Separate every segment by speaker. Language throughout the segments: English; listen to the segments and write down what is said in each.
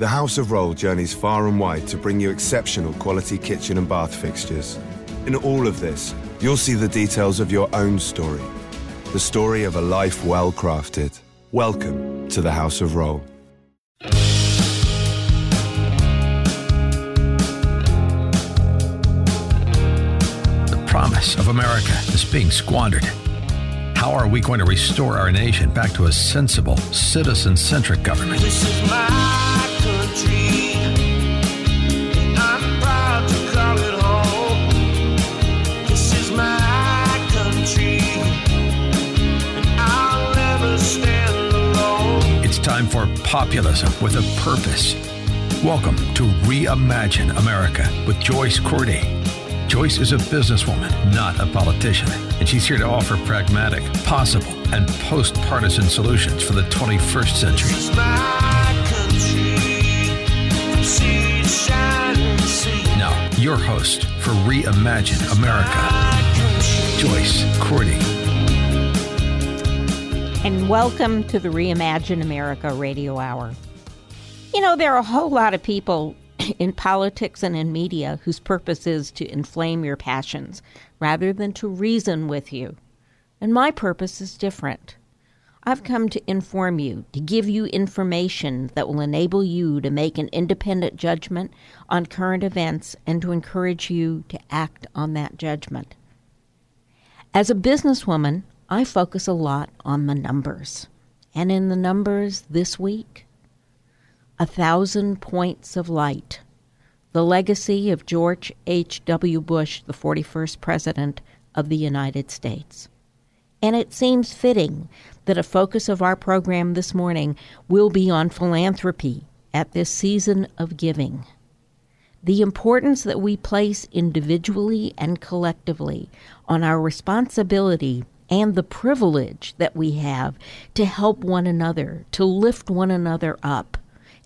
Speaker 1: The House of Rohl journeys far and wide to bring you exceptional quality kitchen and bath fixtures. In all of this, you'll see the details of your own story. The story of a life well crafted. Welcome to the House of Rohl.
Speaker 2: The promise of America is being squandered. How are we going to restore our nation back to a sensible, citizen centric government? Time for populism with a purpose. Welcome to Reimagine America with Joyce Cordy. Joyce is a businesswoman, not a politician, and she's here to offer pragmatic, possible, and post partisan solutions for the 21st century. Now, your host for Reimagine America, Joyce Cordy.
Speaker 3: and welcome to the Reimagine America Radio Hour. You know, there are a whole lot of people in politics and in media whose purpose is to inflame your passions rather than to reason with you. And my purpose is different. I've come to inform you, to give you information that will enable you to make an independent judgment on current events and to encourage you to act on that judgment. As a businesswoman, I focus a lot on the numbers. And in the numbers this week, a thousand points of light. The legacy of George H.W. Bush, the 41st President of the United States. And it seems fitting that a focus of our program this morning will be on philanthropy at this season of giving the importance that we place individually and collectively on our responsibility and the privilege that we have to help one another, to lift one another up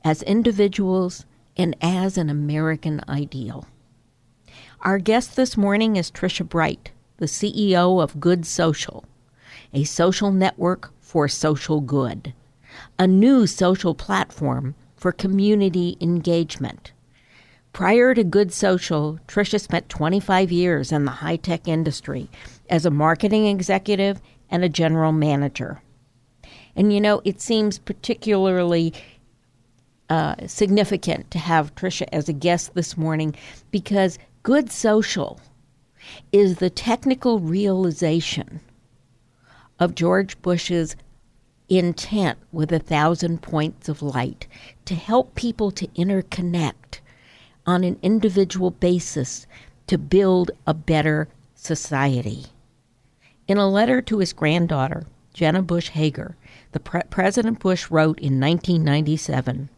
Speaker 3: as individuals and as an American ideal. Our guest this morning is Tricia Bright, the CEO of Good Social, a social network for social good, a new social platform for community engagement. Prior to Good Social, Tricia spent 25 years in the high tech industry as a marketing executive and a general manager. And you know, it seems particularly uh, significant to have Tricia as a guest this morning because Good Social is the technical realization of George Bush's intent with a thousand points of light to help people to interconnect on an individual basis to build a better society. In a letter to his granddaughter, Jenna Bush Hager, the pre- President Bush wrote in 1997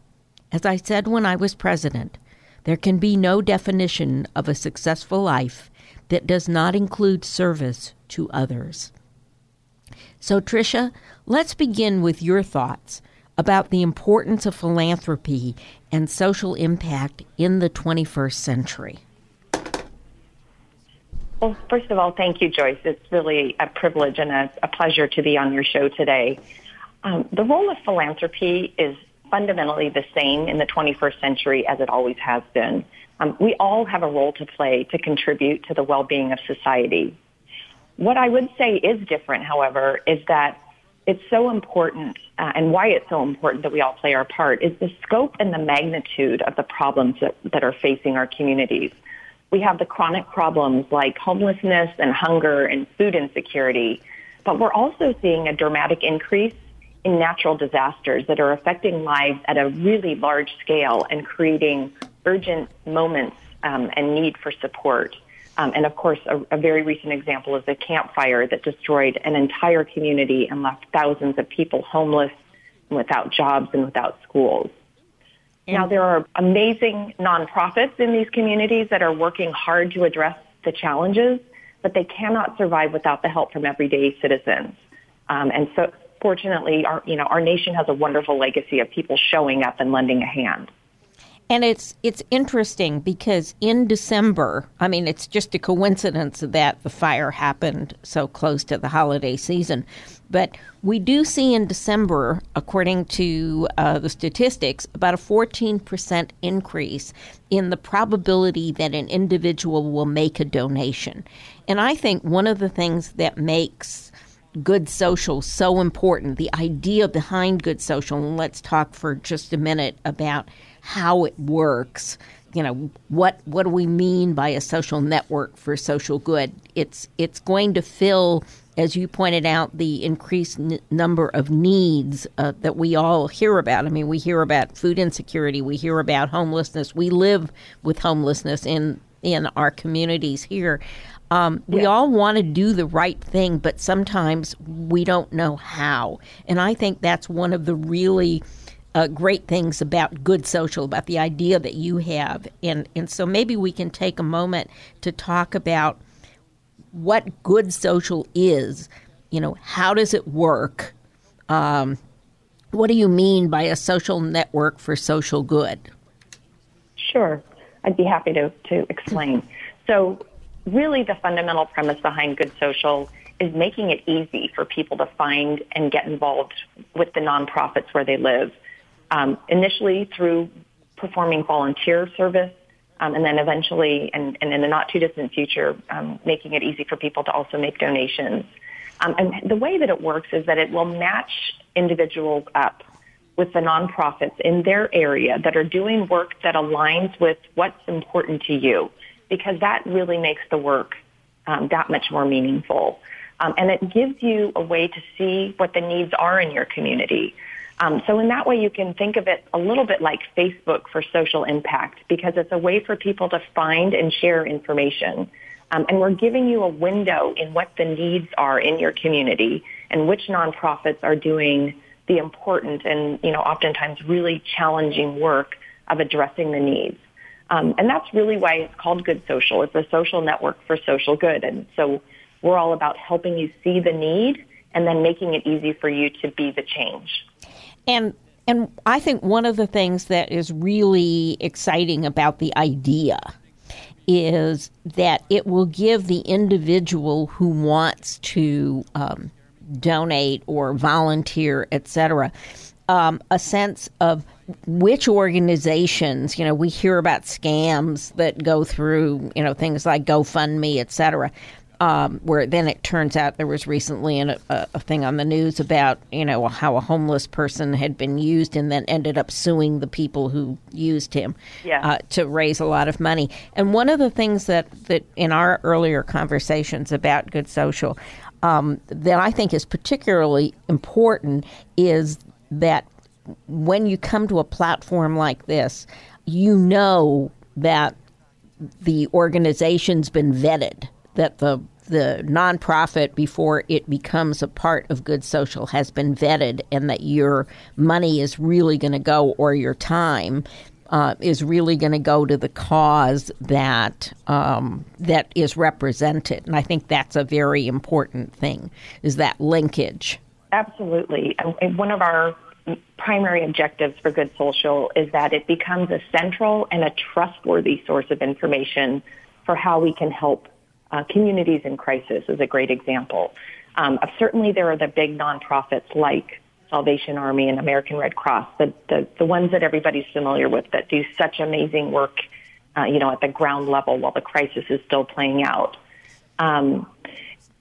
Speaker 3: As I said when I was president, there can be no definition of a successful life that does not include service to others. So, Tricia, let's begin with your thoughts about the importance of philanthropy and social impact in the 21st century.
Speaker 4: Well, first of all, thank you, Joyce. It's really a privilege and a, a pleasure to be on your show today. Um, the role of philanthropy is fundamentally the same in the 21st century as it always has been. Um, we all have a role to play to contribute to the well-being of society. What I would say is different, however, is that it's so important uh, and why it's so important that we all play our part is the scope and the magnitude of the problems that, that are facing our communities. We have the chronic problems like homelessness and hunger and food insecurity, but we're also seeing a dramatic increase in natural disasters that are affecting lives at a really large scale and creating urgent moments um, and need for support. Um, and of course, a, a, very recent example is the Camp Fire that destroyed an entire community and left thousands of people homeless and without jobs and without schools. Now, there are amazing nonprofits in these communities that are working hard to address the challenges, but they cannot survive without the help from everyday citizens. Um, and so, fortunately, our, you know, our nation has a wonderful legacy of people showing up and lending a hand.
Speaker 3: And it's it's interesting because in December, I mean, it's just a coincidence that the fire happened so close to the holiday season, but we do see in December, according to uh, the statistics, about a 14% increase in the probability that an individual will make a donation. And I think one of the things that makes good social so important, the idea behind good social, and let's talk for just a minute about how it works. You know what what do we mean by a social network for social good? It's it's going to fill, as you pointed out, the increased n- number of needs uh, that we all hear about. I mean, we hear about food insecurity, we hear about homelessness. We live with homelessness in in our communities here. Um, we yeah. all want to do the right thing, but sometimes we don't know how. And I think that's one of the really uh, great things about good social, about the idea that you have. And, and so maybe we can take a moment to talk about what good social is. You know, how does it work? Um, what do you mean by a social network for social good?
Speaker 4: Sure. I'd be happy to, to explain. So, really, the fundamental premise behind good social is making it easy for people to find and get involved with the nonprofits where they live um, initially through performing volunteer service, um, and then eventually, and, and, in the not too distant future, um, making it easy for people to also make donations. Um, and the way that it works is that it will match individuals up with the nonprofits in their area that are doing work that aligns with what's important to you, because that really makes the work um, that much more meaningful. Um, and it gives you a way to see what the needs are in your community. Um, so in that way, you can think of it a little bit like Facebook for social impact because it's a way for people to find and share information. Um, and we're giving you a window in what the needs are in your community and which nonprofits are doing the important and, you know, oftentimes really challenging work of addressing the needs. Um, and that's really why it's called Good Social. It's a social network for social good. And so we're all about helping you see the need and then making it easy for you to be the change.
Speaker 3: And and I think one of the things that is really exciting about the idea is that it will give the individual who wants to um, donate or volunteer, etc., um, a sense of which organizations. You know, we hear about scams that go through, you know, things like GoFundMe, etc um, where then it turns out there was recently an, a, a, thing on the news about you know how a homeless person had been used and then ended up suing the people who used him
Speaker 4: yeah.
Speaker 3: uh, to raise a lot of money. And one of the things that that in our earlier conversations about good social um, that I think is particularly important is that when you come to a platform like this, you know that the organization's been vetted that the the nonprofit before it becomes a part of good social has been vetted and that your money is really going to go or your time uh, is really going to go to the cause that um, that is represented. And I think that's a very important thing is that linkage.
Speaker 4: Absolutely. One of our primary objectives for good social is that it becomes a central and a trustworthy source of information for how we can help uh, communities in crisis is a great example. Um, certainly, there are the big nonprofits like Salvation Army and American Red Cross, the, the, the ones that everybody's familiar with that do such amazing work, uh, you know, at the ground level while the crisis is still playing out. Um,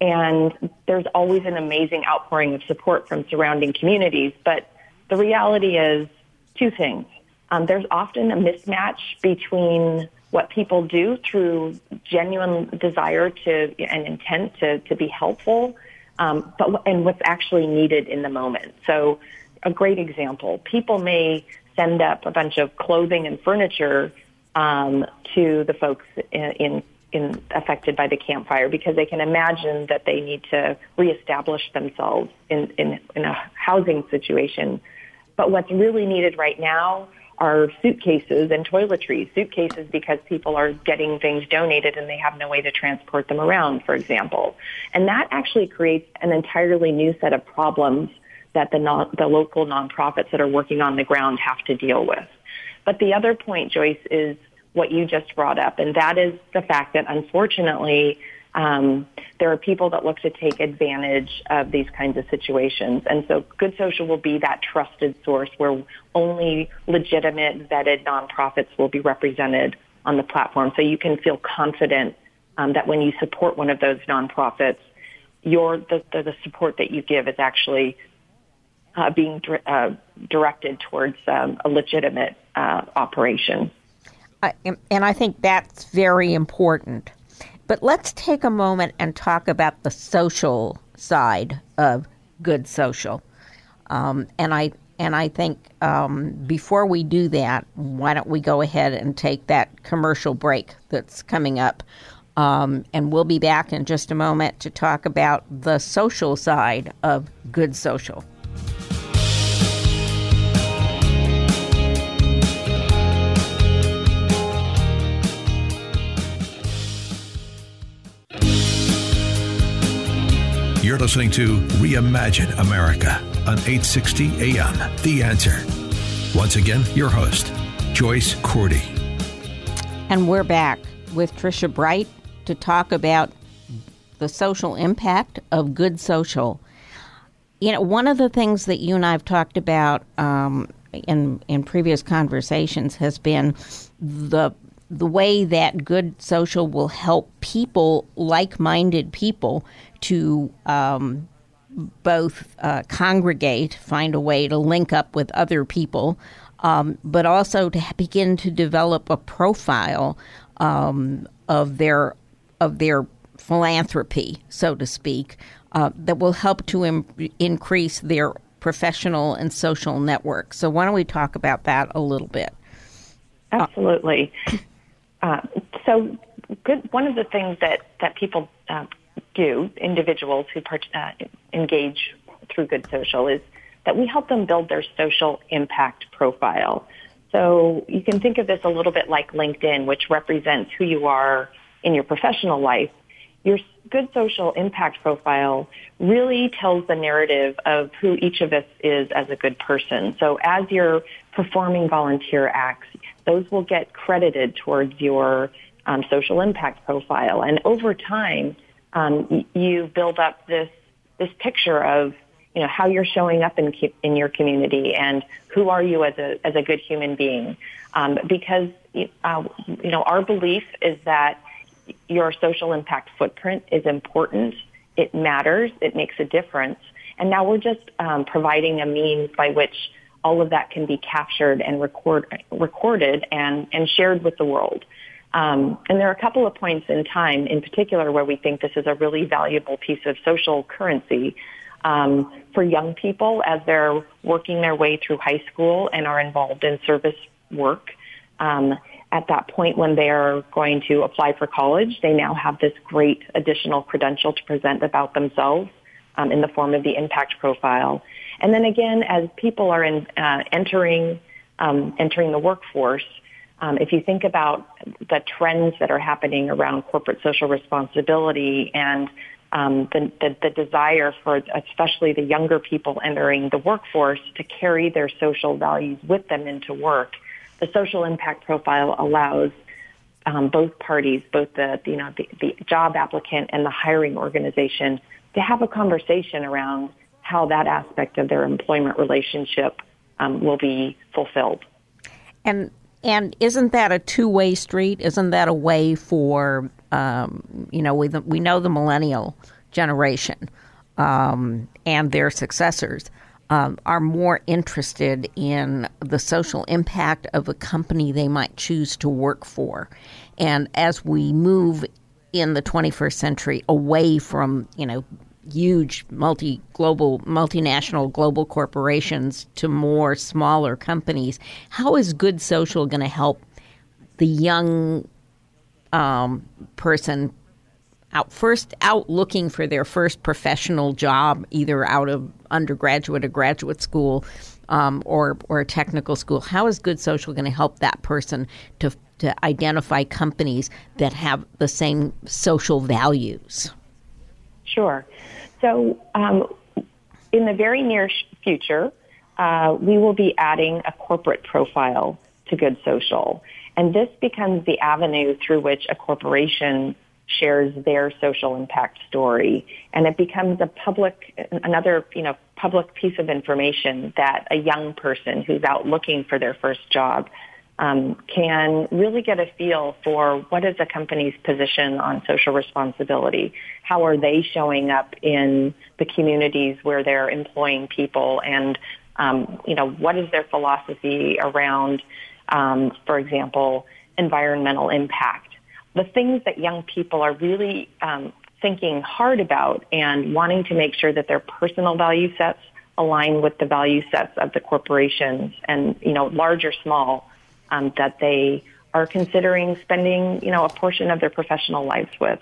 Speaker 4: and there's always an amazing outpouring of support from surrounding communities, but the reality is two things. Um, there's often a mismatch between what people do through genuine desire to and intent to, to be helpful, um, but and what's actually needed in the moment. So, a great example: people may send up a bunch of clothing and furniture um, to the folks in, in, in affected by the Camp Fire because they can imagine that they need to reestablish themselves in, in, in a housing situation. But what's really needed right now are suitcases and toiletries. Suitcases because people are getting things donated and they have no way to transport them around, for example. And that actually creates an entirely new set of problems that the, non, the local nonprofits that are working on the ground have to deal with. But the other point, Joyce, is what you just brought up, and that is the fact that unfortunately, um, there are people that look to take advantage of these kinds of situations. And so Good Social will be that trusted source where only legitimate, vetted nonprofits will be represented on the platform. So you can feel confident um, that when you support one of those nonprofits, your the, the, the support that you give is actually uh, being uh, directed towards um, a legitimate uh, operation.
Speaker 3: and I think that's very important. But let's take a moment and talk about the social side of good social. Um, and I and I think um, before we do that, why don't we go ahead and take that commercial break that's coming up? Um, and we'll be back in just a moment to talk about the social side of good social.
Speaker 2: You're listening to Reimagine America on 860 AM. The Answer. Once again, your host, Joyce Cordy.
Speaker 3: And we're back with Tricia Bright to talk about the social impact of good social. You know, one of the things that you and I have talked about um, in in previous conversations has been the the way that good social will help people, like minded people, to um, both uh, congregate, find a way to link up with other people, um, but also to begin to develop a profile um, of their of their philanthropy, so to speak, uh, that will help to Im- increase their professional and social network. So, why don't we talk about that a little bit?
Speaker 4: Absolutely. Uh, so, good. One of the things that that people uh, do, individuals who part, uh, engage through Good Social, is that we help them build their social impact profile. So you can think of this a little bit like LinkedIn, which represents who you are in your professional life. Your good social impact profile really tells the narrative of who each of us is as a good person. So as you're performing volunteer acts, those will get credited towards your um, social impact profile. And over time, um, you build up this this picture of you know how you're showing up in in your community and who are you as a as a good human being. Um, because uh, you know our belief is that your social impact footprint is important. It matters. It makes a difference. And now we're just um, providing a means by which all of that can be captured and record, recorded and, and shared with the world. Um, and there are a couple of points in time in particular where we think this is a really valuable piece of social currency um, for young people as they're working their way through high school and are involved in service work. Um, at that point when they are going to apply for college, they now have this great additional credential to present about themselves um, in the form of the impact profile. And then again, as people are in, uh, entering um, entering the workforce, um, if you think about the trends that are happening around corporate social responsibility and um, the, the, the, desire for especially the younger people entering the workforce to carry their social values with them into work, the social impact profile allows um, both parties, both the you know the, the job applicant and the hiring organization, to have a conversation around how that aspect of their employment relationship um, will be fulfilled.
Speaker 3: And and isn't that a two way street? Isn't that a way for um, you know we we know the millennial generation um, and their successors um, are more interested in the social impact of a company they might choose to work for, and as we move in the 21st century away from you know huge multi global multinational global corporations to more smaller companies. How is good social going to help the young um, person out first out looking for their first professional job either out of undergraduate or graduate school um, or or a technical school? How is good social going to help that person to to identify companies that have the same social values?
Speaker 4: Sure. So um, in the very near future, uh, we will be adding a corporate profile to Good Social. And this becomes the avenue through which a corporation shares their social impact story and it becomes a public another you know public piece of information that a young person who's out looking for their first job um, can really get a feel for what is a company's position on social responsibility. How are they showing up in the communities where they're employing people? And um, you know what is their philosophy around um, for example environmental impact? The things that young people are really um, thinking hard about and wanting to make sure that their personal value sets align with the value sets of the corporations and, you know, large or small, um, that they are considering spending, you know, a portion of their professional lives with.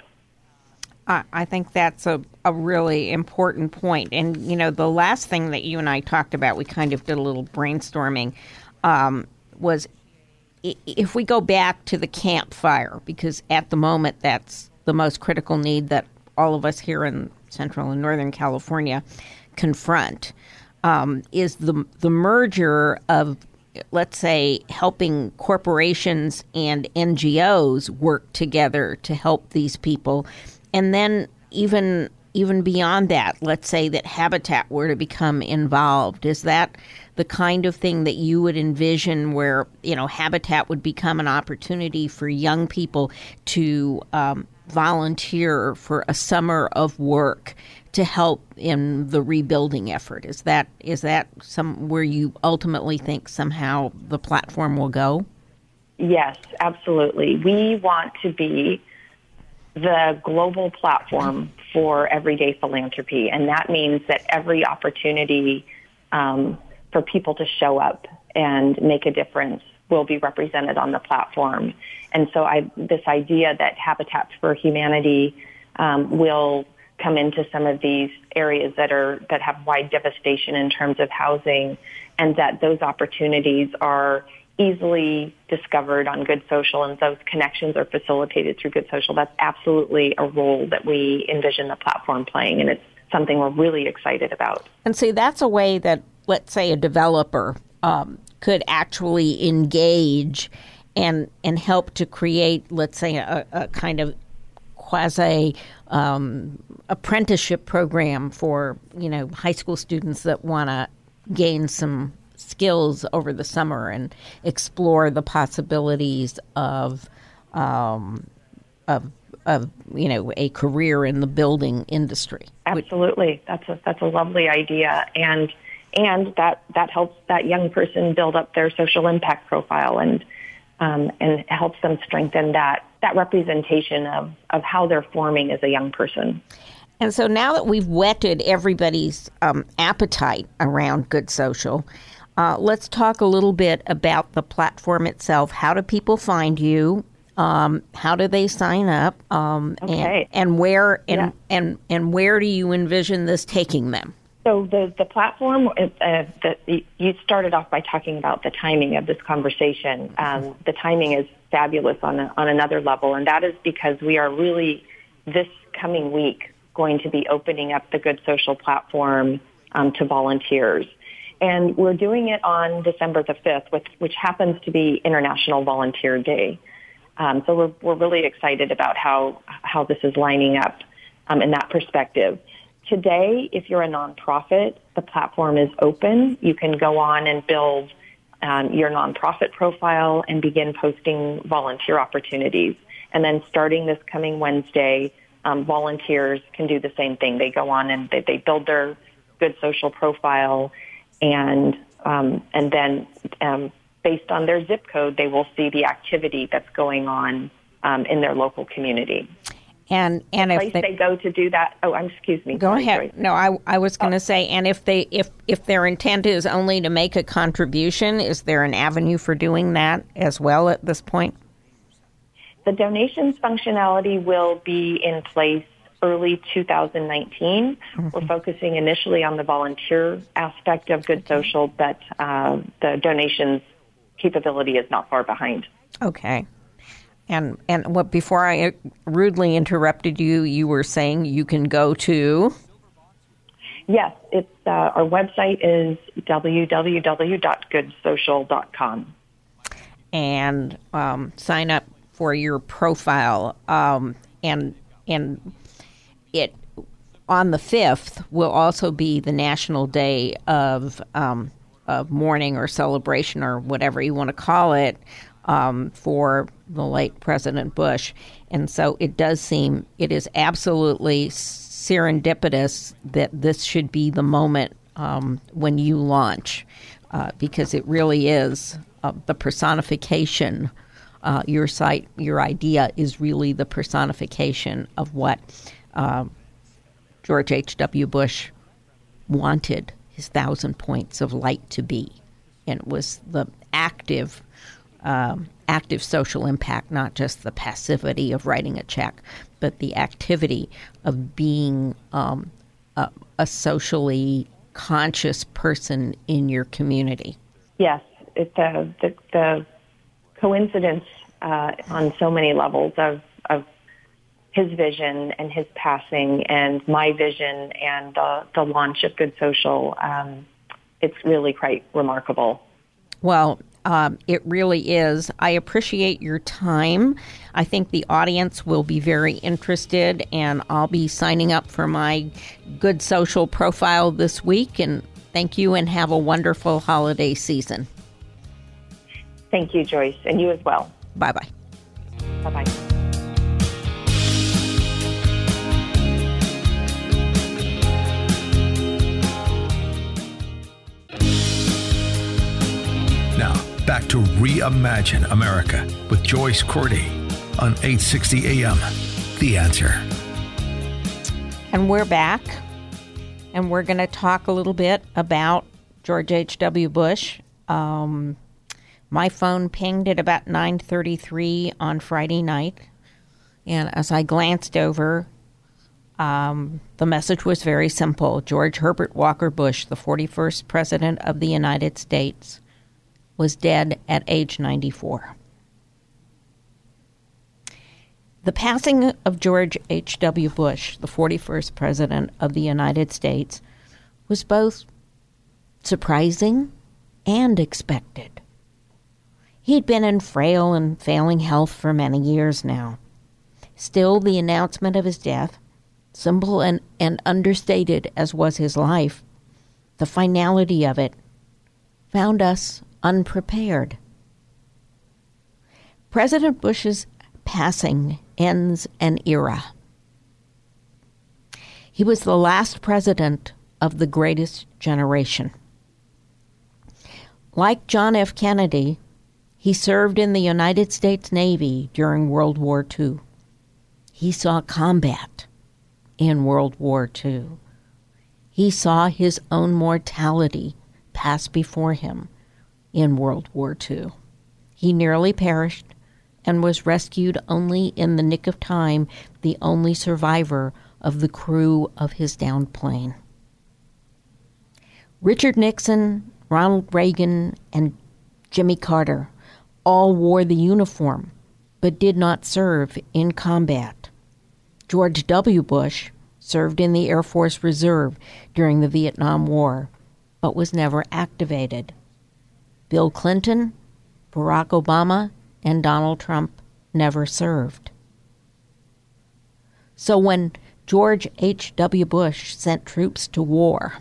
Speaker 3: I think that's a, a really important point. And, you know, the last thing that you and I talked about, we kind of did a little brainstorming, um, was if we go back to the Camp Fire, because at the moment that's the most critical need that all of us here in Central and Northern California confront, um, is the the merger of let's say helping corporations and NGOs work together to help these people, and then even even beyond that, let's say that Habitat were to become involved. Is that the kind of thing that you would envision where, you know, Habitat would become an opportunity for young people to um, volunteer for a summer of work to help in the rebuilding effort? Is that is that some where you ultimately think somehow the platform will go?
Speaker 4: Yes, absolutely. We want to be the global platform for everyday philanthropy, and that means that every opportunity um, for people to show up and make a difference will be represented on the platform. And so, I, this idea that Habitat for Humanity um, will come into some of these areas that are that have wide devastation in terms of housing, and that those opportunities are easily discovered on Good Social and those connections are facilitated through Good Social. That's absolutely a role that we envision the platform playing and it's something we're really excited about.
Speaker 3: And see, that's a way that, let's say, a developer um, could actually engage and and help to create, let's say, a, a kind of quasi um, apprenticeship program for you know high school students that want to gain some skills over the summer and explore the possibilities of um, of of you know a career in the building industry.
Speaker 4: Absolutely, that's a that's a lovely idea, and and that that helps that young person build up their social impact profile and um, and helps them strengthen that that representation of of how they're forming as a young person.
Speaker 3: And so now that we've whetted everybody's um, appetite around good social, uh, let's talk a little bit about the platform itself. How do people find you? Um, how do they sign up? Um,
Speaker 4: okay.
Speaker 3: and, and where and,
Speaker 4: Yeah.
Speaker 3: and and where do you envision this taking them?
Speaker 4: So the the platform uh, that you started off by talking about the timing of this conversation. Um, the timing is fabulous on a, on another level, and that is because we are really this coming week going to be opening up the Good Social platform um, to volunteers. And we're doing it on December the 5th, which, which happens to be International Volunteer Day. Um, so we're, we're really excited about how, how this is lining up um, in that perspective. Today, if you're a nonprofit, the platform is open. You can go on and build um, your nonprofit profile and begin posting volunteer opportunities. And then starting this coming Wednesday, um, volunteers can do the same thing. They go on and they, they build their good social profile and um, and then um, based on their zip code, they will see the activity that's going on um, in their local community.
Speaker 3: And and
Speaker 4: The
Speaker 3: if
Speaker 4: place
Speaker 3: they,
Speaker 4: they go to do that. Oh, I'm excuse me.
Speaker 3: go
Speaker 4: Sorry,
Speaker 3: ahead.
Speaker 4: Joyce.
Speaker 3: No, I I was going to say, and if they if if their intent is only to make a contribution, is there an avenue for doing that as well at this point?
Speaker 4: The donations functionality will be in place early 2019. We're focusing initially on the volunteer aspect of Good Social, but uh, the donations capability is not far behind.
Speaker 3: Okay. And and what before I rudely interrupted you, you were saying you can go to
Speaker 4: Yes, it's uh, our website is www.goodsocial.com.
Speaker 3: and um, sign up for your profile. Um, and and it on the fifth will also be the national day of um, of mourning or celebration or whatever you want to call it um, for the late President Bush. And so it does seem it is absolutely serendipitous that this should be the moment um, when you launch, uh, because it really is uh, the personification. Uh, your site, your idea is really the personification of what uh, George H.W. Bush wanted his thousand points of light to be. And it was the active, um, active social impact, not just the passivity of writing a check, but the activity of being um, a, a, socially conscious person in your community.
Speaker 4: Yes, it, the, the, the coincidence uh, on so many levels of, of his vision and his passing and my vision and the, the launch of Good Social, um, it's really quite remarkable.
Speaker 3: Well, um, it really is. I appreciate your time. I think the audience will be very interested, and I'll be signing up for my Good Social profile this week. And thank you, and have a wonderful holiday season.
Speaker 4: Thank you, Joyce, and you as well.
Speaker 3: Bye bye.
Speaker 4: Bye bye.
Speaker 2: Back to Reimagine America with Joyce Cordy on 860 AM. The answer.
Speaker 3: And we're back, and we're going to talk a little bit about George H.W. Bush. Um, my phone pinged at about 9:33 on Friday night, and as I glanced over, um, the message was very simple. George Herbert Walker Bush, the 41st President of the United States, was dead at age 94. The passing of George H.W. Bush, the 41st President of the United States, was both surprising and expected. He'd been in frail and failing health for many years now. Still, the announcement of his death, simple and, and understated as was his life, the finality of it, found us unprepared. President Bush's passing ends an era. He was the last president of the greatest generation. Like John F. Kennedy, he served in the United States Navy during World War II. He saw combat in World War II. He saw his own mortality pass before him in World War II. He nearly perished and was rescued only in the nick of time, the only survivor of the crew of his downed plane. Richard Nixon, Ronald Reagan, and Jimmy Carter all wore the uniform but did not serve in combat. George W. Bush served in the Air Force Reserve during the Vietnam War but was never activated. Bill Clinton, Barack Obama, and Donald Trump never served. So when George H.W. Bush sent troops to war,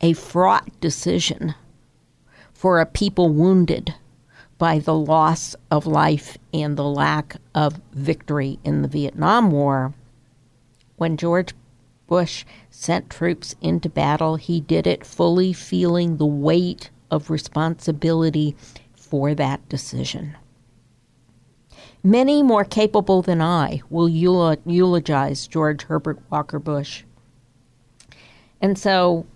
Speaker 3: a fraught decision for a people wounded by the loss of life and the lack of victory in the Vietnam War, when George Bush sent troops into battle, he did it fully feeling the weight of responsibility for that decision. Many more capable than I will eulogize George Herbert Walker Bush. And so,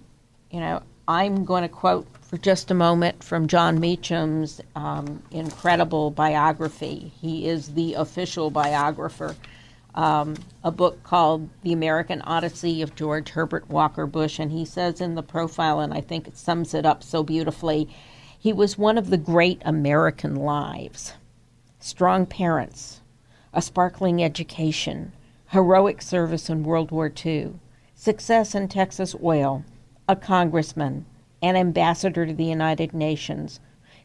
Speaker 3: you know, I'm going to quote for just a moment from Jon Meacham's um, incredible biography. He is the official biographer um, a book called The American Odyssey of George Herbert Walker Bush. And he says in the profile, and I think it sums it up so beautifully he was one of the great American lives. Strong parents, a sparkling education, heroic service in World War II, success in Texas oil, a congressman, an ambassador to the United Nations,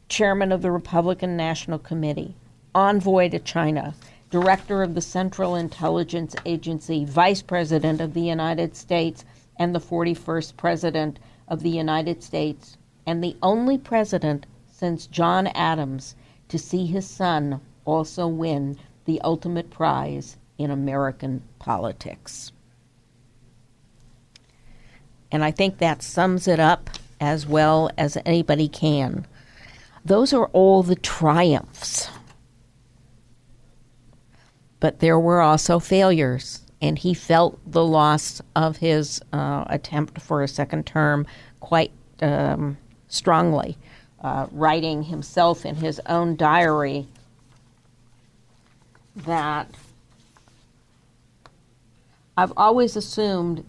Speaker 3: chairman of the Republican National Committee, envoy to China, director of the Central Intelligence Agency, vice president of the United States, and the 41st president of the United States, and the only president since John Adams to see his son also win the ultimate prize in American politics. And I think that sums it up as well as anybody can. Those are all the triumphs. But there were also failures, and he felt the loss of his uh, attempt for a second term quite um, strongly, uh, writing himself in his own diary that I've always assumed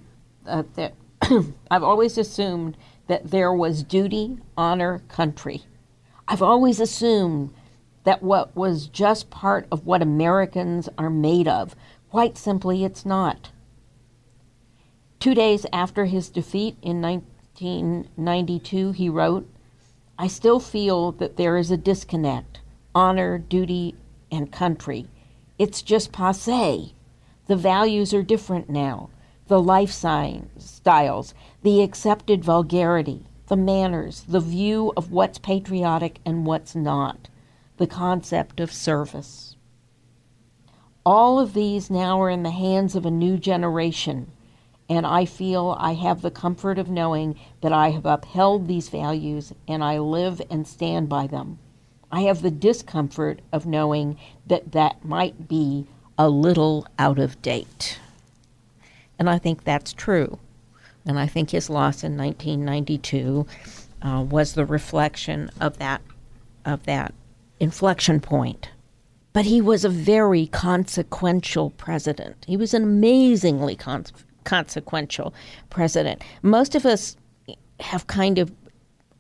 Speaker 3: uh, that I've always assumed that there was duty, honor, country. I've always assumed that what was just part of what Americans are made of. Quite simply, it's not. Two days after his defeat in 1992, he wrote, I still feel that there is a disconnect honor, duty, and country. It's just passe. The values are different now. The life styles, the accepted vulgarity, the manners, the view of what's patriotic and what's not, the concept of service. All of these now are in the hands of a new generation, and I feel I have the comfort of knowing that I have upheld these values and I live and stand by them. I have the discomfort of knowing that that might be a little out of date. And I think that's true. And I think his loss in 1992 uh, was the reflection of that of that inflection point. But he was a very consequential president. He was an amazingly con- consequential president. Most of us have kind of,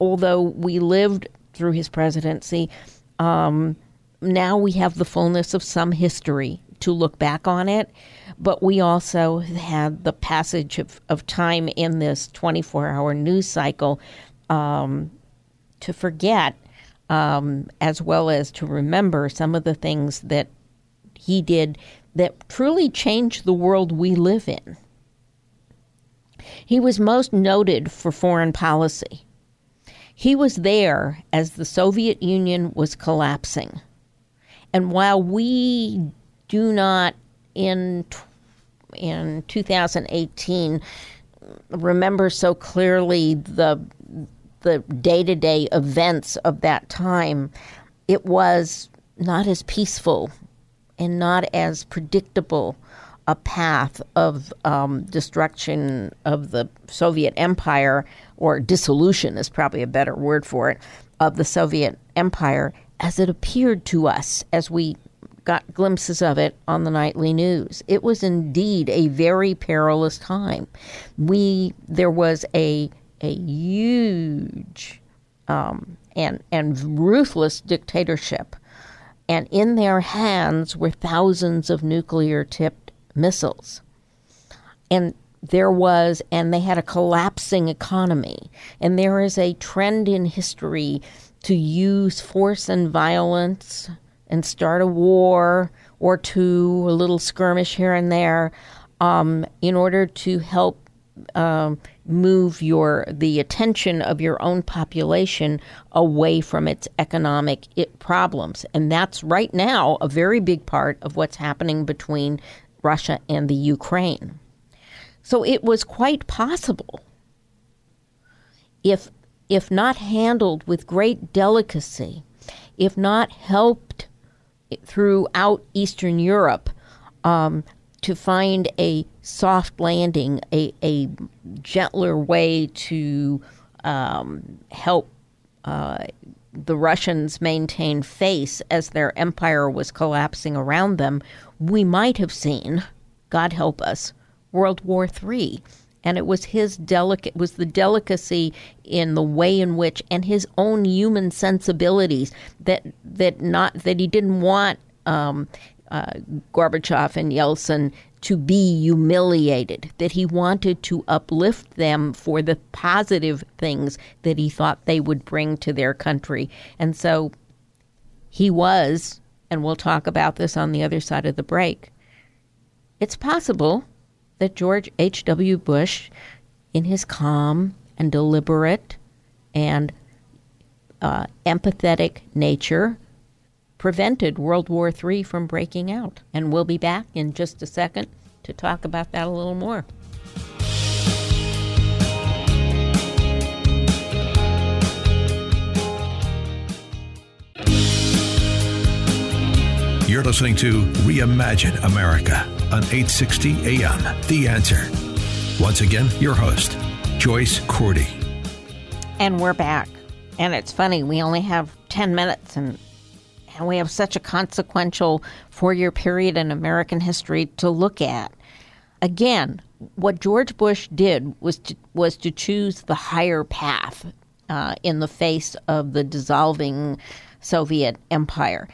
Speaker 3: although we lived through his presidency, um, now we have the fullness of some history to look back on it but we also had the passage of, of time in this 24 hour news cycle um, to forget, um, as well as to remember some of the things that he did that truly changed the world we live in. He was most noted for foreign policy. He was there as the Soviet Union was collapsing. And while we do not in in 2018 remember so clearly the the day-to-day events of that time it was not as peaceful and not as predictable a path of um, destruction of the Soviet Empire, or dissolution is probably a better word for it, of the Soviet Empire as it appeared to us as we got glimpses of it on the nightly news. It was indeed a very perilous time. We there was a a huge um, and and ruthless dictatorship, and in their hands were thousands of nuclear tipped missiles, and there was and they had a collapsing economy, and there is a trend in history to use force and violence and start a war or two, a little skirmish here and there, um, in order to help um, move your the attention of your own population away from its economic it, problems, and that's right now a very big part of what's happening between Russia and the Ukraine. So it was quite possible, if if not handled with great delicacy, if not helped throughout Eastern Europe um, to find a soft landing, a, a gentler way to um, help uh, the Russians maintain face as their empire was collapsing around them, we might have seen, God help us, World War III and it was his delicate was the delicacy in the way in which and his own human sensibilities that that not that he didn't want um, uh, Gorbachev and Yeltsin to be humiliated, that he wanted to uplift them for the positive things that he thought they would bring to their country. And so he was, and we'll talk about this on the other side of the break. It's possible that George H.W. Bush, in his calm and deliberate and uh, empathetic nature, prevented World War III from breaking out. And we'll be back in just a second to talk about that a little more.
Speaker 2: You're listening to Reimagine America on 860 AM. The answer. Once again, your host, Joyce Cordy.
Speaker 3: And we're back. And it's funny, we only have 10 minutes and and we have such a consequential four year period in American history to look at. Again, what George Bush did was to, was to choose the higher path uh, in the face of the dissolving Soviet empire.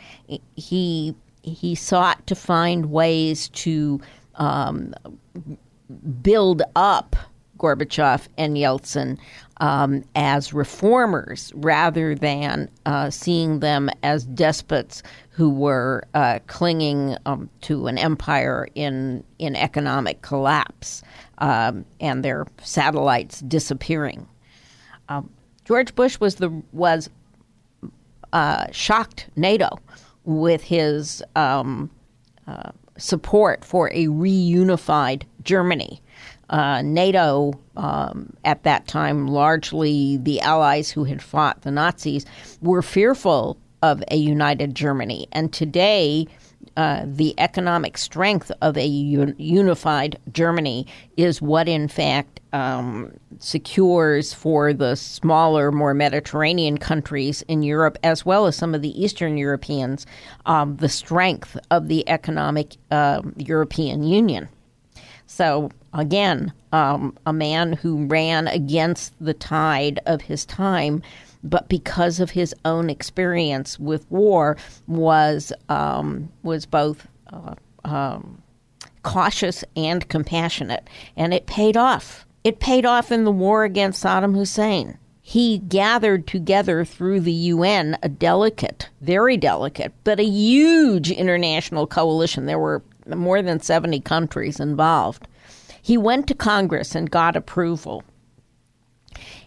Speaker 3: He he sought to find ways to um, build up Gorbachev and Yeltsin um, as reformers rather than uh, seeing them as despots who were uh, clinging um, to an empire in in economic collapse um, and their satellites disappearing. Um, George Bush was the was uh, shocked NATO with his um, uh, support for a reunified Germany. Uh, NATO, um, at that time, largely the allies who had fought the Nazis, were fearful of a united Germany. And today, uh, the economic strength of a un- unified Germany is what, in fact, um, secures for the smaller, more Mediterranean countries in Europe, as well as some of the Eastern Europeans, um, the strength of the economic uh, European Union. So, again, um, a man who ran against the tide of his time but because of his own experience with war, was um, was both uh, um, cautious and compassionate, and it paid off. It paid off in the war against Saddam Hussein. He gathered together through the UN a delicate, very delicate, but a huge international coalition. There were more than 70 countries involved. He went to Congress and got approval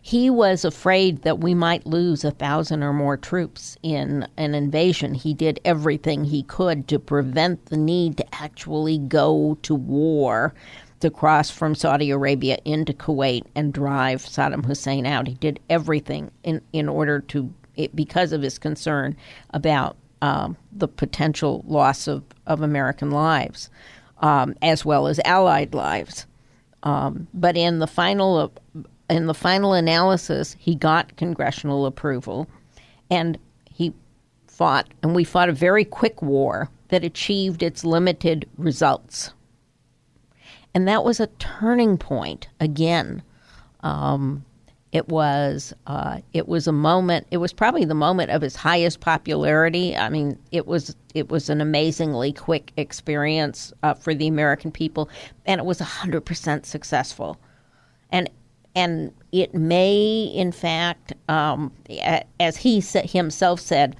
Speaker 3: he was afraid that we might lose a thousand or more troops in an invasion. He did everything he could to prevent the need to actually go to war to cross from Saudi Arabia into Kuwait and drive Saddam Hussein out. He did everything in, in order to, it, because of his concern about um, the potential loss of, of American lives, um, as well as Allied lives. Um, but in the final in the final analysis, he got congressional approval, and he fought, and we fought a very quick war that achieved its limited results. And that was a turning point again. Um, it was uh, it was a moment. It was probably the moment of his highest popularity. I mean, it was it was an amazingly quick experience uh, for the American people, and it was hundred percent successful. And and it may, in fact, um, as he himself said,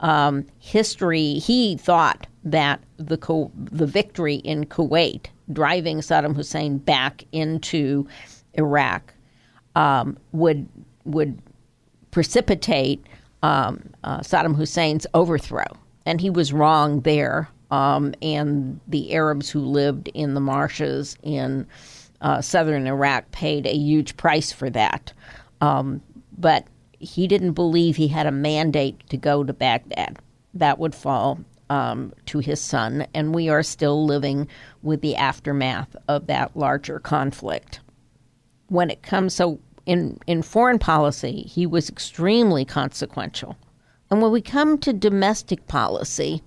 Speaker 3: um, history. He thought that the the victory in Kuwait, driving Saddam Hussein back into Iraq, um, would would precipitate um, uh, Saddam Hussein's overthrow, and he was wrong there. Um, and the Arabs who lived in the marshes in uh, southern Iraq paid a huge price for that. Um, but he didn't believe he had a mandate to go to Baghdad. That would fall um, to his son, and we are still living with the aftermath of that larger conflict. When it comes, so in, in foreign policy, he was extremely consequential. And when we come to domestic policy,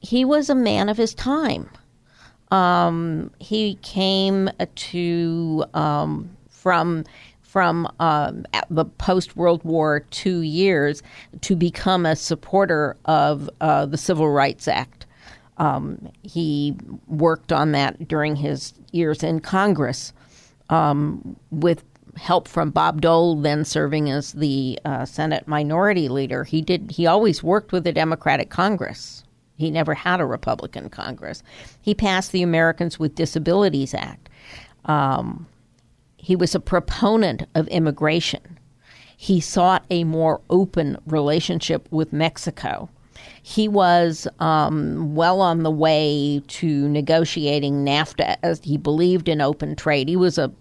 Speaker 3: he was a man of his time. Um, he came to um, from from um, the post World War II years to become a supporter of uh, the Civil Rights Act. Um, he worked on that during his years in Congress um, with help from Bob Dole, then serving as the uh, Senate Minority Leader. He did. He always worked with the Democratic Congress. He never had a Republican Congress. He passed the Americans with Disabilities Act. Um, he was a proponent of immigration. He sought a more open relationship with Mexico. He was um, well on the way to negotiating NAFTA as he believed in open trade. He was a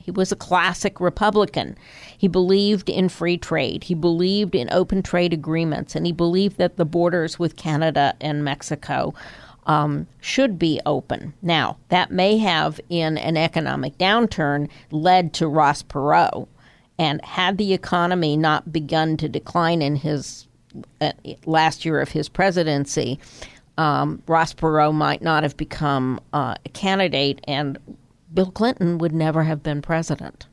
Speaker 3: he was a classic Republican. He believed in free trade. He believed in open trade agreements, and he believed that the borders with Canada and Mexico um, should be open. Now, that may have, in an economic downturn, led to Ross Perot. And had the economy not begun to decline in his uh, last year of his presidency, um, Ross Perot might not have become uh, a candidate, and Bill Clinton would never have been president.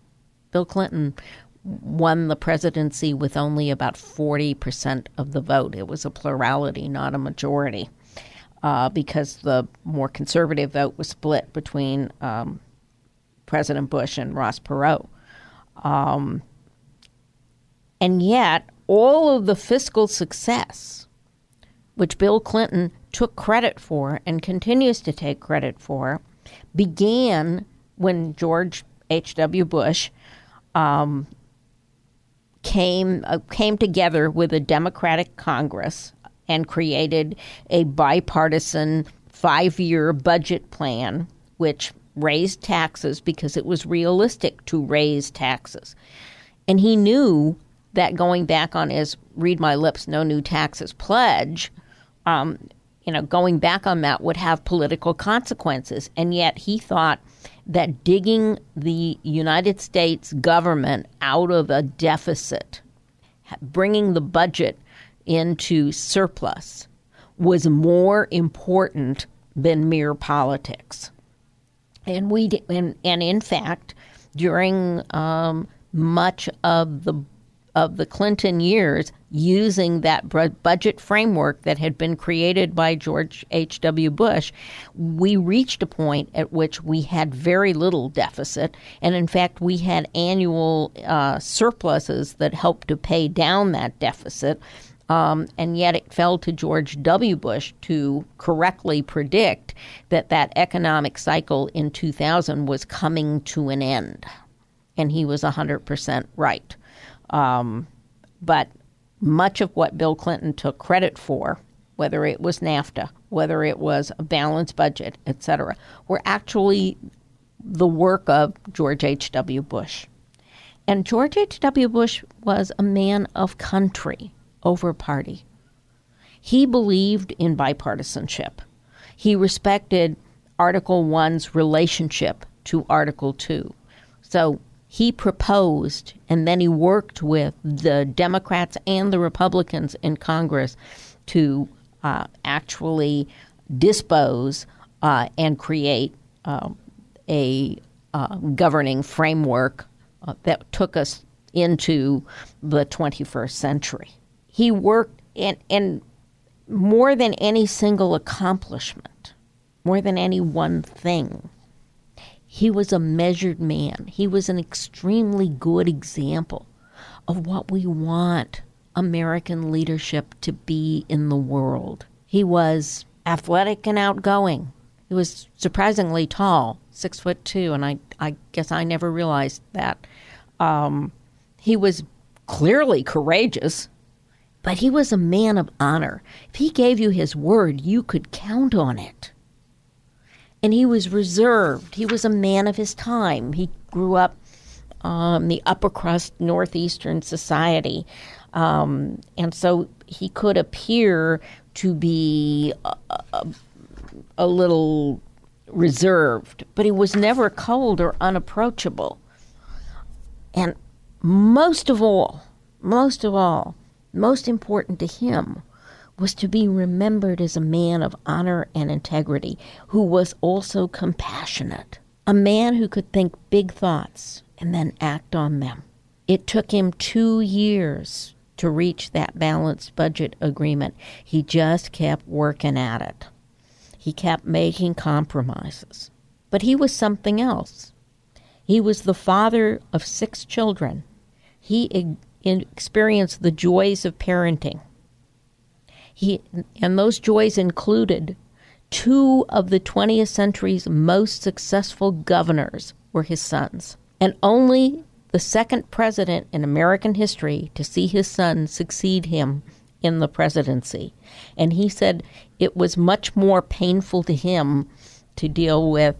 Speaker 3: Bill Clinton won the presidency with only about 40% of the vote. It was a plurality, not a majority, uh, because the more conservative vote was split between um, President Bush and Ross Perot. Um, and yet, all of the fiscal success, which Bill Clinton took credit for and continues to take credit for, began when George H.W. Bush um, came uh, came together with a Democratic Congress and created a bipartisan five-year budget plan, which raised taxes because it was realistic to raise taxes, and he knew that going back on his "Read My Lips, No New Taxes" pledge. Um, you know, going back on that would have political consequences. And yet he thought that digging the United States government out of a deficit, bringing the budget into surplus, was more important than mere politics. And we and, and in fact, during um, much of the of the Clinton years using that budget framework that had been created by George H.W. Bush, we reached a point at which we had very little deficit. And in fact, we had annual uh, surpluses that helped to pay down that deficit. Um, and yet it fell to George W. Bush to correctly predict that that economic cycle in 2000 was coming to an end. And he was 100% right. Um, but much of what Bill Clinton took credit for, whether it was NAFTA, whether it was a balanced budget, etc., were actually the work of George H.W. Bush. And George H.W. Bush was a man of country over party. He believed in bipartisanship. He respected Article 1's relationship to Article 2. So he proposed and then he worked with the Democrats and the Republicans in Congress to uh, actually dispose uh, and create uh, a governing framework uh, that took us into the 21st century. He worked, and, and more than any single accomplishment, more than any one thing, he was a measured man. He was an extremely good example of what we want American leadership to be in the world. He was athletic and outgoing. He was surprisingly tall, six foot two, and I, I guess I never realized that. Um, he was clearly courageous, but he was a man of honor. If he gave you his word, you could count on it and he was reserved. He was a man of his time. He grew up um, the upper crust northeastern society, um, and so he could appear to be a, a, a little reserved, but he was never cold or unapproachable. And most of all, most of all, most important to him was to be remembered as a man of honor and integrity who was also compassionate, a man who could think big thoughts and then act on them. It took him two years to reach that balanced budget agreement. He just kept working at it. He kept making compromises. But he was something else. He was the father of six children. He experienced the joys of parenting. He, and those joys included two of the 20th century's most successful governors were his sons. And only the second president in American history to see his son succeed him in the presidency. And he said it was much more painful to him to deal with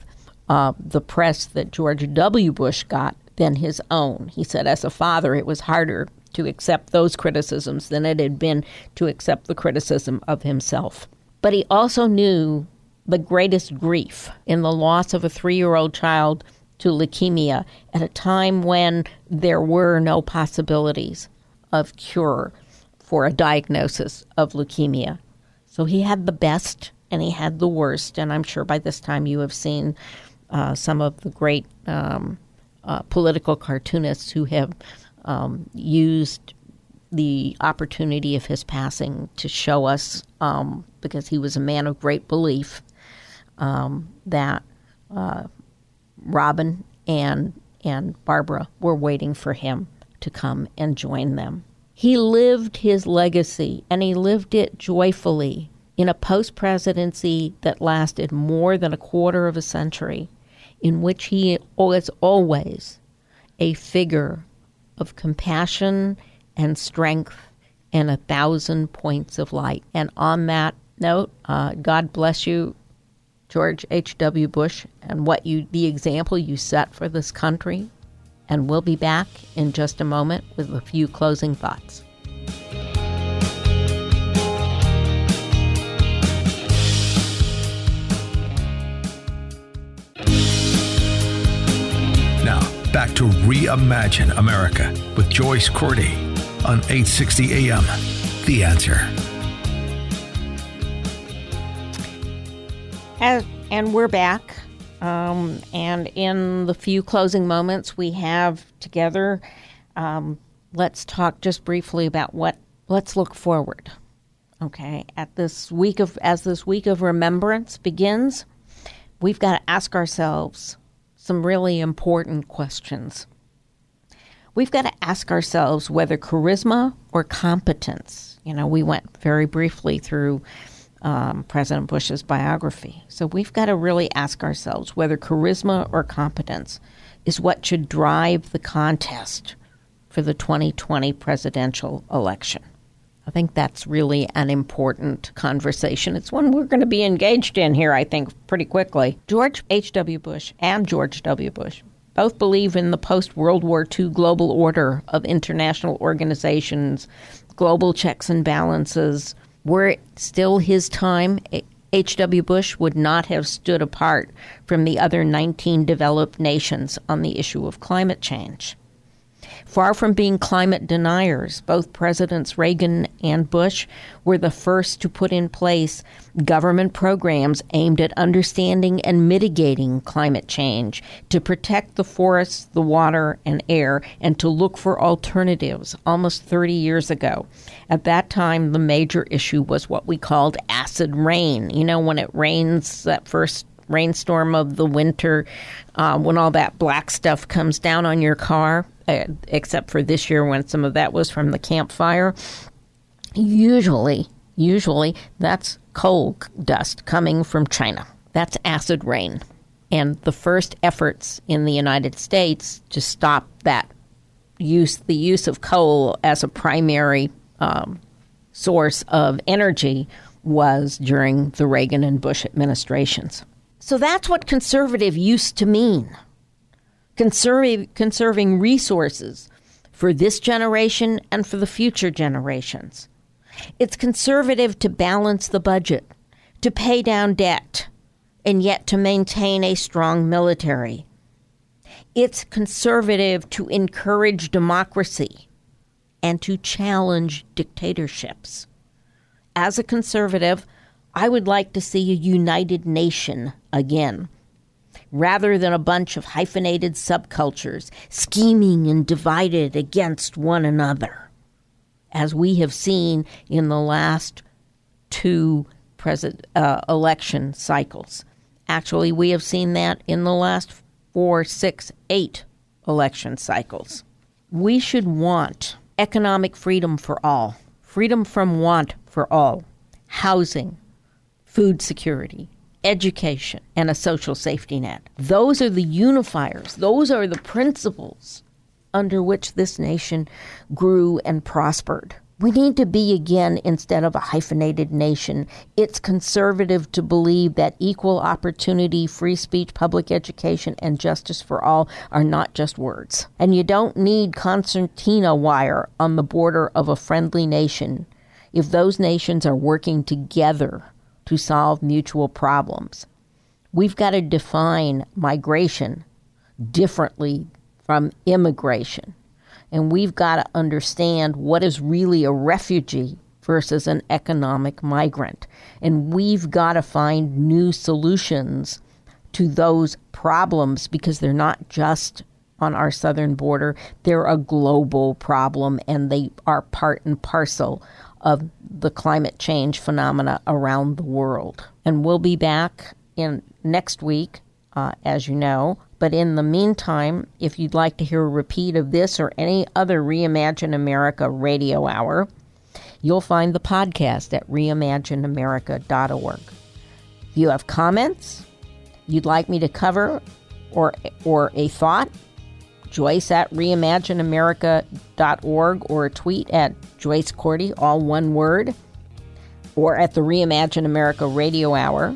Speaker 3: uh, the press that George W. Bush got than his own. He said, as a father, it was harder to accept those criticisms than it had been to accept the criticism of himself. But he also knew the greatest grief in the loss of a three year old child to leukemia at a time when there were no possibilities of cure for a diagnosis of leukemia. So he had the best and he had the worst. And I'm sure by this time you have seen uh, some of the great um, uh, political cartoonists who have um, used the opportunity of his passing to show us, um, because he was a man of great belief, um, that uh, Robin and and Barbara were waiting for him to come and join them. He lived his legacy, and he lived it joyfully in a post presidency that lasted more than a quarter of a century, in which he was always a figure of compassion and strength and a thousand points of light. And on that note, uh, God bless you, George H.W. Bush, and what you, the example you set for this country. And we'll be back in just a moment with a few closing thoughts.
Speaker 2: Back to Reimagine America with Joyce Cordy on 860 AM. The answer.
Speaker 3: And we're back. Um, and in the few closing moments we have together, um, let's talk just briefly about what, let's look forward. Okay, at this week of, as this week of remembrance begins, we've got to ask ourselves some really important questions. We've got to ask ourselves whether charisma or competence, you know, we went very briefly through um, President Bush's biography. So we've got to really ask ourselves whether charisma or competence is what should drive the contest for the 2020 presidential election. I think that's really an important conversation. It's one we're going to be engaged in here, I think, pretty quickly. George H.W. Bush and George W. Bush both believe in the post World War II global order of international organizations, global checks and balances. Were it still his time, H.W. Bush would not have stood apart from the other 19 developed nations on the issue of climate change. Far from being climate deniers, both Presidents Reagan and Bush were the first to put in place government programs aimed at understanding and mitigating climate change, to protect the forests, the water, and air, and to look for alternatives almost 30 years ago. At that time, the major issue was what we called acid rain. You know, when it rains that first rainstorm of the winter, uh, when all that black stuff comes down on your car uh, except for this year when some of that was from the Camp Fire. Usually, usually that's coal dust coming from China. That's acid rain. And the first efforts in the United States to stop that use, the use of coal as a primary um, source of energy, was during the Reagan and Bush administrations. So that's what conservative used to mean conserving, resources for this generation and for the future generations. It's conservative to balance the budget, to pay down debt, and yet to maintain a strong military. It's conservative to encourage democracy and to challenge dictatorships. As a conservative, I would like to see a united nation again rather than a bunch of hyphenated subcultures scheming and divided against one another, as we have seen in the last two president uh, election cycles. Actually, we have seen that in the last four, six, eight election cycles. We should want economic freedom for all, freedom from want for all, housing, food security, education, and a social safety net. Those are the unifiers, those are the principles under which this nation grew and prospered. We need to be again instead of a hyphenated nation. It's conservative to believe that equal opportunity, free speech, public education, and justice for all are not just words. And you don't need concertina wire on the border of a friendly nation if those nations are working together to solve mutual problems. We've got to define migration differently from immigration. And we've got to understand what is really a refugee versus an economic migrant. And we've got to find new solutions to those problems because they're not just on our southern border, they're a global problem and they are part and parcel of the climate change phenomena around the world. And we'll be back in next week, uh, as you know, but in the meantime, if you'd like to hear a repeat of this or any other Reimagine America radio hour, you'll find the podcast at reimagineamerica.org. If you have comments you'd like me to cover or, or a thought, Joyce at reimagineamerica.org or a tweet at Joyce Cordy, all one word, or at the Reimagine America radio hour.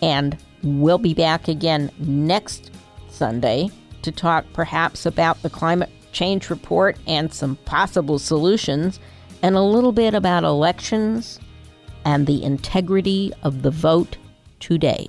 Speaker 3: And We'll be back again next Sunday to talk perhaps about the climate change report and some possible solutions, and a little bit about elections and the integrity of the vote today.